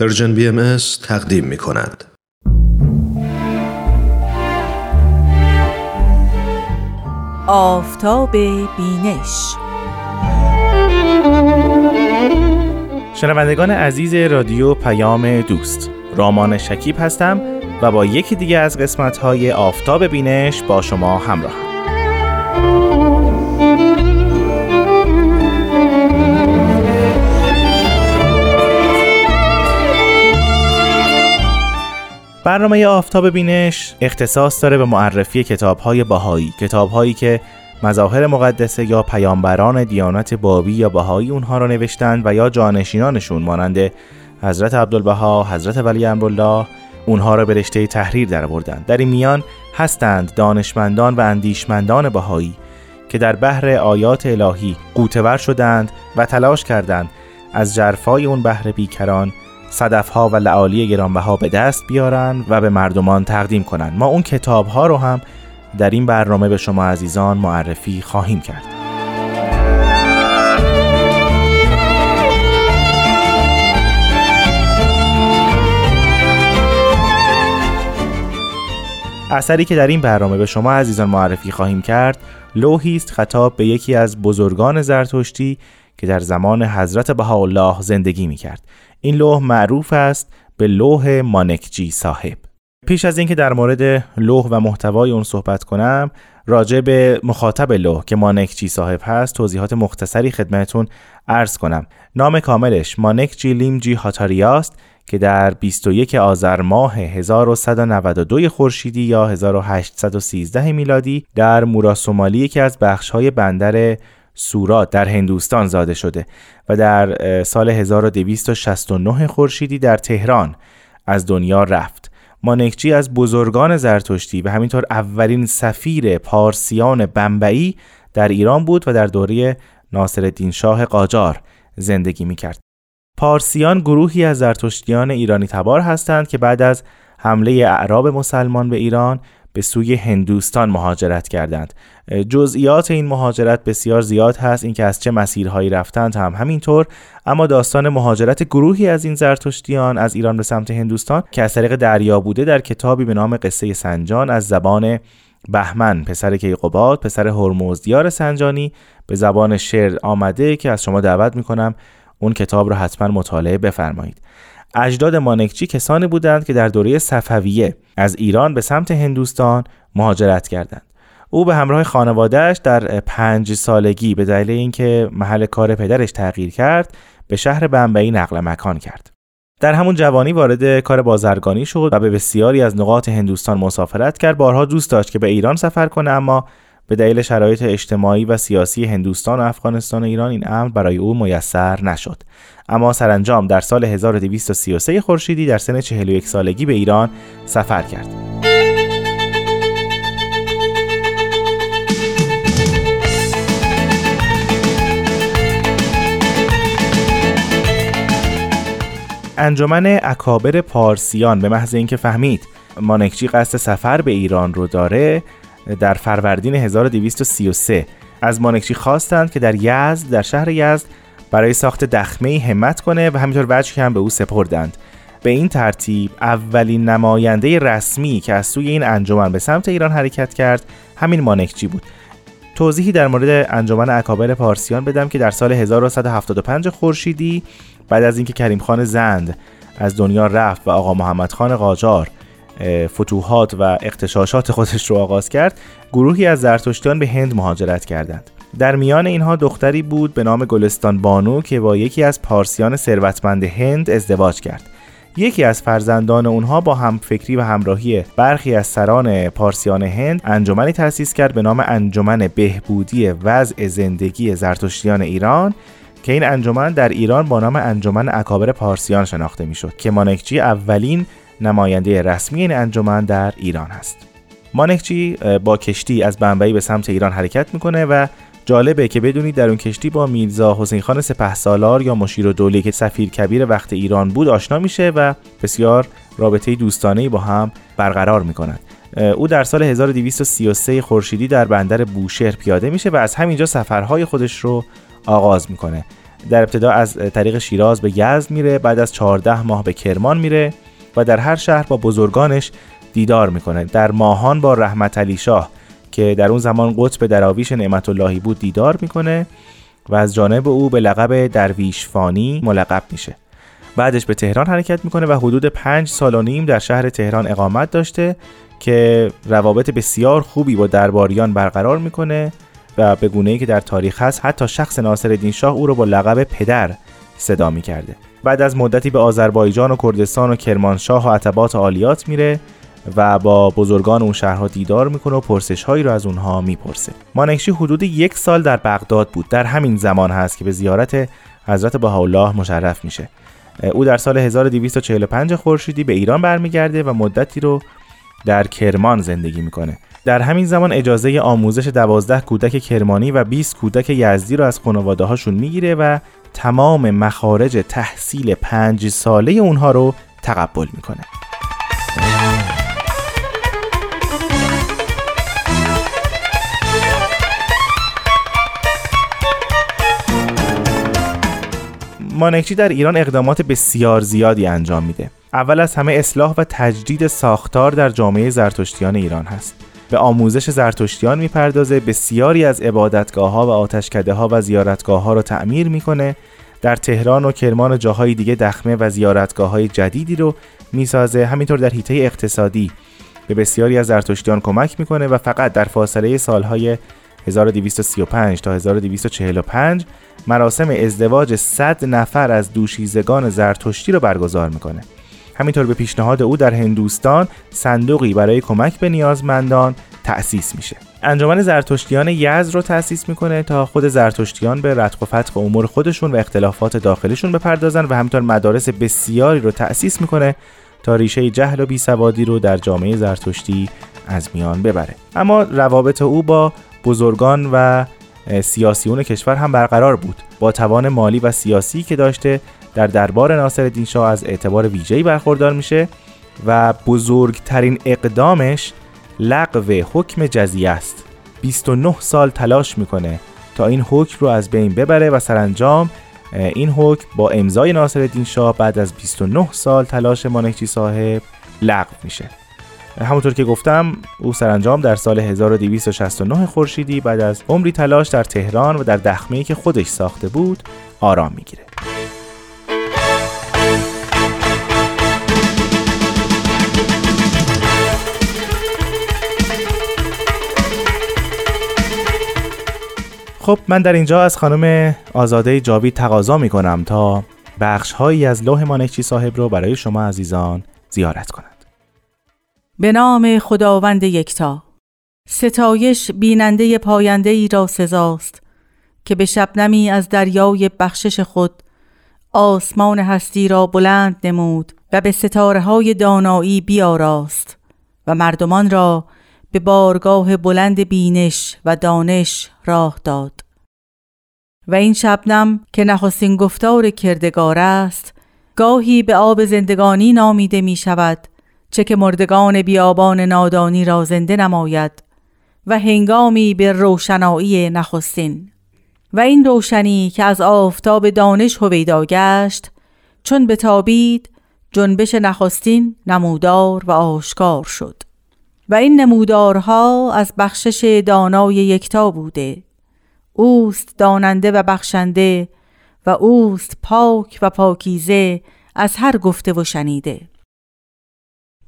Persian BMS تقدیم می کند. آفتاب بینش شنوندگان عزیز رادیو پیام دوست رامان شکیب هستم و با یکی دیگه از قسمت های آفتاب بینش با شما همراه برنامه آفتاب بینش اختصاص داره به معرفی کتاب های باهایی کتاب هایی که مظاهر مقدسه یا پیامبران دیانت بابی یا باهایی اونها را نوشتند و یا جانشینانشون مانند حضرت عبدالبها، حضرت ولی امرالله اونها را به رشته تحریر در بردند. در این میان هستند دانشمندان و اندیشمندان باهایی که در بحر آیات الهی قوتور شدند و تلاش کردند از جرفای اون بحر بیکران صدفها و لعالی گرانبها به دست بیارن و به مردمان تقدیم کنند ما اون کتاب ها رو هم در این برنامه به شما عزیزان معرفی خواهیم کرد. اثری که در این برنامه به شما عزیزان معرفی خواهیم کرد لوحی است خطاب به یکی از بزرگان زرتشتی که در زمان حضرت بهاءالله زندگی می کرد این لوح معروف است به لوح مانکجی صاحب. پیش از اینکه در مورد لوح و محتوای اون صحبت کنم راجع به مخاطب لوح که مانکجی صاحب هست توضیحات مختصری خدمتون عرض کنم. نام کاملش مانکجی لیمجی هاتاریاست که در 21 آذر ماه 1192 خورشیدی یا 1813 میلادی در مورا سومالی یکی از بخش‌های بندر سورات در هندوستان زاده شده و در سال 1269 خورشیدی در تهران از دنیا رفت مانکچی از بزرگان زرتشتی و همینطور اولین سفیر پارسیان بمبئی در ایران بود و در دوره ناصر شاه قاجار زندگی می کرد. پارسیان گروهی از زرتشتیان ایرانی تبار هستند که بعد از حمله اعراب مسلمان به ایران به سوی هندوستان مهاجرت کردند. جزئیات این مهاجرت بسیار زیاد هست اینکه از چه مسیرهایی رفتند هم همینطور. اما داستان مهاجرت گروهی از این زرتشتیان از ایران به سمت هندوستان که از طریق دریا بوده در کتابی به نام قصه سنجان از زبان بهمن پسر کیقوباد پسر هرمزدیار سنجانی به زبان شعر آمده که از شما دعوت می‌کنم اون کتاب رو حتما مطالعه بفرمایید. اجداد مانکچی کسانی بودند که در دوره صفویه از ایران به سمت هندوستان مهاجرت کردند. او به همراه خانوادهش در پنج سالگی به دلیل اینکه محل کار پدرش تغییر کرد به شهر بمبئی نقل مکان کرد. در همون جوانی وارد کار بازرگانی شد و به بسیاری از نقاط هندوستان مسافرت کرد. بارها دوست داشت که به ایران سفر کنه اما به دلیل شرایط اجتماعی و سیاسی هندوستان و افغانستان و ایران این امر برای او میسر نشد. اما سرانجام در سال 1233 خورشیدی در سن 41 سالگی به ایران سفر کرد. انجمن اکابر پارسیان به محض اینکه فهمید مانکچی قصد سفر به ایران رو داره در فروردین 1233 از مانکچی خواستند که در یزد در شهر یزد برای ساخت دخمه همت کنه و همینطور وجه هم به او سپردند. به این ترتیب اولین نماینده رسمی که از سوی این انجمن به سمت ایران حرکت کرد همین مانکچی بود. توضیحی در مورد انجمن اکابر پارسیان بدم که در سال 1175 خورشیدی بعد از اینکه کریم خان زند از دنیا رفت و آقا محمد خان قاجار فتوحات و اقتشاشات خودش رو آغاز کرد گروهی از زرتشتیان به هند مهاجرت کردند. در میان اینها دختری بود به نام گلستان بانو که با یکی از پارسیان ثروتمند هند ازدواج کرد. یکی از فرزندان اونها با همفکری و همراهی برخی از سران پارسیان هند انجمنی تأسیس کرد به نام انجمن بهبودی وضع زندگی زرتشتیان ایران که این انجمن در ایران با نام انجمن اکابر پارسیان شناخته می‌شد که مانکچی اولین نماینده رسمی این انجمن در ایران هست. مانکچی با کشتی از بمبئی به سمت ایران حرکت می‌کنه و جالبه که بدونید در اون کشتی با میرزا حسین خان سپه سالار یا مشیر و دوله که سفیر کبیر وقت ایران بود آشنا میشه و بسیار رابطه دوستانه با هم برقرار می‌کنند او در سال 1233 خورشیدی در بندر بوشهر پیاده میشه و از همینجا سفرهای خودش رو آغاز می‌کنه. در ابتدا از طریق شیراز به یزد میره بعد از 14 ماه به کرمان میره و در هر شهر با بزرگانش دیدار می‌کنه در ماهان با رحمت علی شاه که در اون زمان قطب دراویش نعمت اللهی بود دیدار می‌کنه و از جانب او به لقب درویش فانی ملقب میشه. بعدش به تهران حرکت می‌کنه و حدود پنج سال و نیم در شهر تهران اقامت داشته که روابط بسیار خوبی با درباریان برقرار می‌کنه و به گونه ای که در تاریخ هست حتی شخص ناصر شاه او رو با لقب پدر صدا می‌کرده. بعد از مدتی به آذربایجان و کردستان و کرمانشاه و عتبات عالیات میره و با بزرگان اون شهرها دیدار می‌کنه و پرسش هایی رو از اونها می‌پرسه. مانکشی حدود یک سال در بغداد بود. در همین زمان هست که به زیارت حضرت بهاءالله مشرف میشه. او در سال 1245 خورشیدی به ایران برمیگرده و مدتی رو در کرمان زندگی می‌کنه. در همین زمان اجازه آموزش دوازده کودک کرمانی و 20 کودک یزدی رو از خانواده هاشون می‌گیره و تمام مخارج تحصیل پنج ساله اونها رو تقبل می‌کنه. مانکچی در ایران اقدامات بسیار زیادی انجام میده. اول از همه اصلاح و تجدید ساختار در جامعه زرتشتیان ایران هست. به آموزش زرتشتیان می‌پردازه بسیاری از عبادتگاه ها و آتشکده ها و زیارتگاه ها رو تعمیر می‌کنه. در تهران و کرمان و جاهای دیگه دخمه و زیارتگاه های جدیدی رو می‌سازه. همینطور در حیطه اقتصادی به بسیاری از زرتشتیان کمک می‌کنه و فقط در فاصله سالهای 1235 تا 1245 مراسم ازدواج 100 نفر از دوشیزگان زرتشتی رو برگزار می‌کنه. همینطور به پیشنهاد او در هندوستان صندوقی برای کمک به نیازمندان تأسیس میشه. انجمن زرتشتیان یزد رو تأسیس می‌کنه تا خود زرتشتیان به رتق و فتق امور خودشون و اختلافات داخلیشون بپردازن و همینطور مدارس بسیاری رو تأسیس می‌کنه تا ریشه جهل و بیسوادی رو در جامعه زرتشتی از میان ببره. اما روابط او با بزرگان و سیاسیون کشور هم برقرار بود. با توان مالی و سیاسی که داشته در دربار ناصرالدین شاه از اعتبار ویژه‌ای برخوردار میشه و بزرگترین اقدامش لغو حکم جزیه است. 29 سال تلاش می‌کنه تا این حکم رو از بین ببره و سرانجام این حکم با امضای ناصرالدین شاه بعد از 29 سال تلاش مانکچی صاحب لغو میشه. همونطور که گفتم او سرانجام در سال 1269 خورشیدی بعد از عمری تلاش در تهران و در دخمه‌ای که خودش ساخته بود آرام می‌گیره. خب من در اینجا از خانم آزاده جاوید تقاضا می کنم تا بخش هایی از لوح مانکچی صاحب رو برای شما عزیزان زیارت کنند به نام خداوند یکتا. ستایش بیننده پاینده ای را سزاست که به شبنمی از دریای بخشش خود آسمان هستی را بلند نمود و به ستاره های دانایی بیاراست و مردمان را به بارگاه بلند بینش و دانش راه داد. و این شبنم که نخستین گفتار کردگار است گاهی به آب زندگانی نامیده می شود چه که مردگان بیابان نادانی را زنده نماید و هنگامی به روشنایی نخستین. و این روشنی که از آفتاب دانش هویدا گشت چون به تابید جنبش نخستین نمودار و آشکار شد. و این نمودارها از بخشش دانای یکتا بوده. اوست داننده و بخشنده و اوست پاک و پاکیزه از هر گفته و شنیده.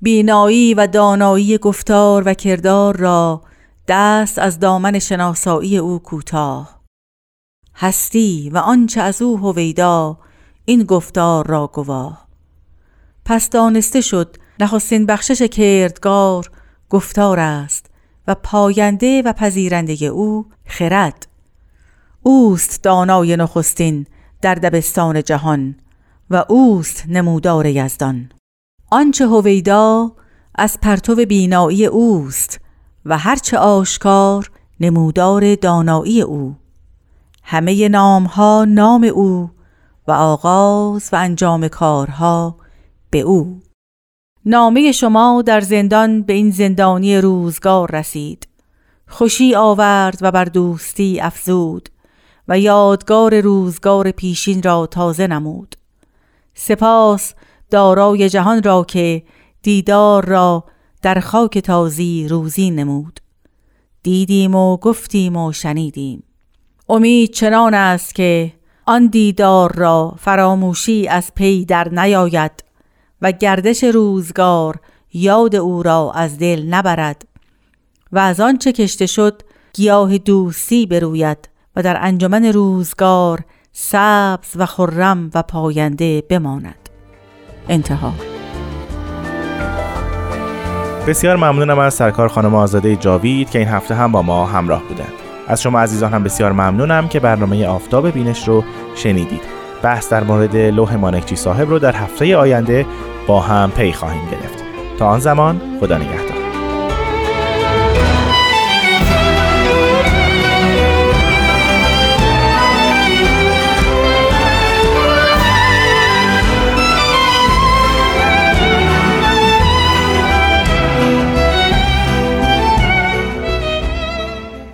بینایی و دانایی گفتار و کردار را دست از دامن شناسایی او کوتاه. هستی و آنچه از او هویدا این گفتار را گواه. پس دانسته شد نخستین بخشش کردگار گفتار است و پاینده و پذیرنده او خرد. اوست دانای نخستین در دبستان جهان و اوست نمودار یزدان. آنچه هویدا از پرتو بینایی اوست و هرچه آشکار نمودار دانایی او. همه نامها نام او و آغاز و انجام کارها به او. نامه شما در زندان به این زندانی روزگار رسید. خوشی آورد و بر دوستی افزود و یادگار روزگار پیشین را تازه نمود. سپاس دارای جهان را که دیدار را در خاک تازی روزی نمود. دیدیم و گفتیم و شنیدیم. امید چنان است که آن دیدار را فراموشی از پی در نیاید. و گردش روزگار یاد او را از دل نبرد و از آنچه کشته شد گیاه دوستی بروید و در انجمن روزگار سبز و خرم و پاینده بماند. انتها. بسیار ممنونم از سرکار خانم آزاده جاوید که این هفته هم با ما همراه بودند. از شما عزیزان هم بسیار ممنونم که برنامه آفتاب بینش رو شنیدید. بحث در مورد لوح مانکچی صاحب رو در هفته آینده با هم پی خواهیم گرفت. تا آن زمان خدا نگهدار.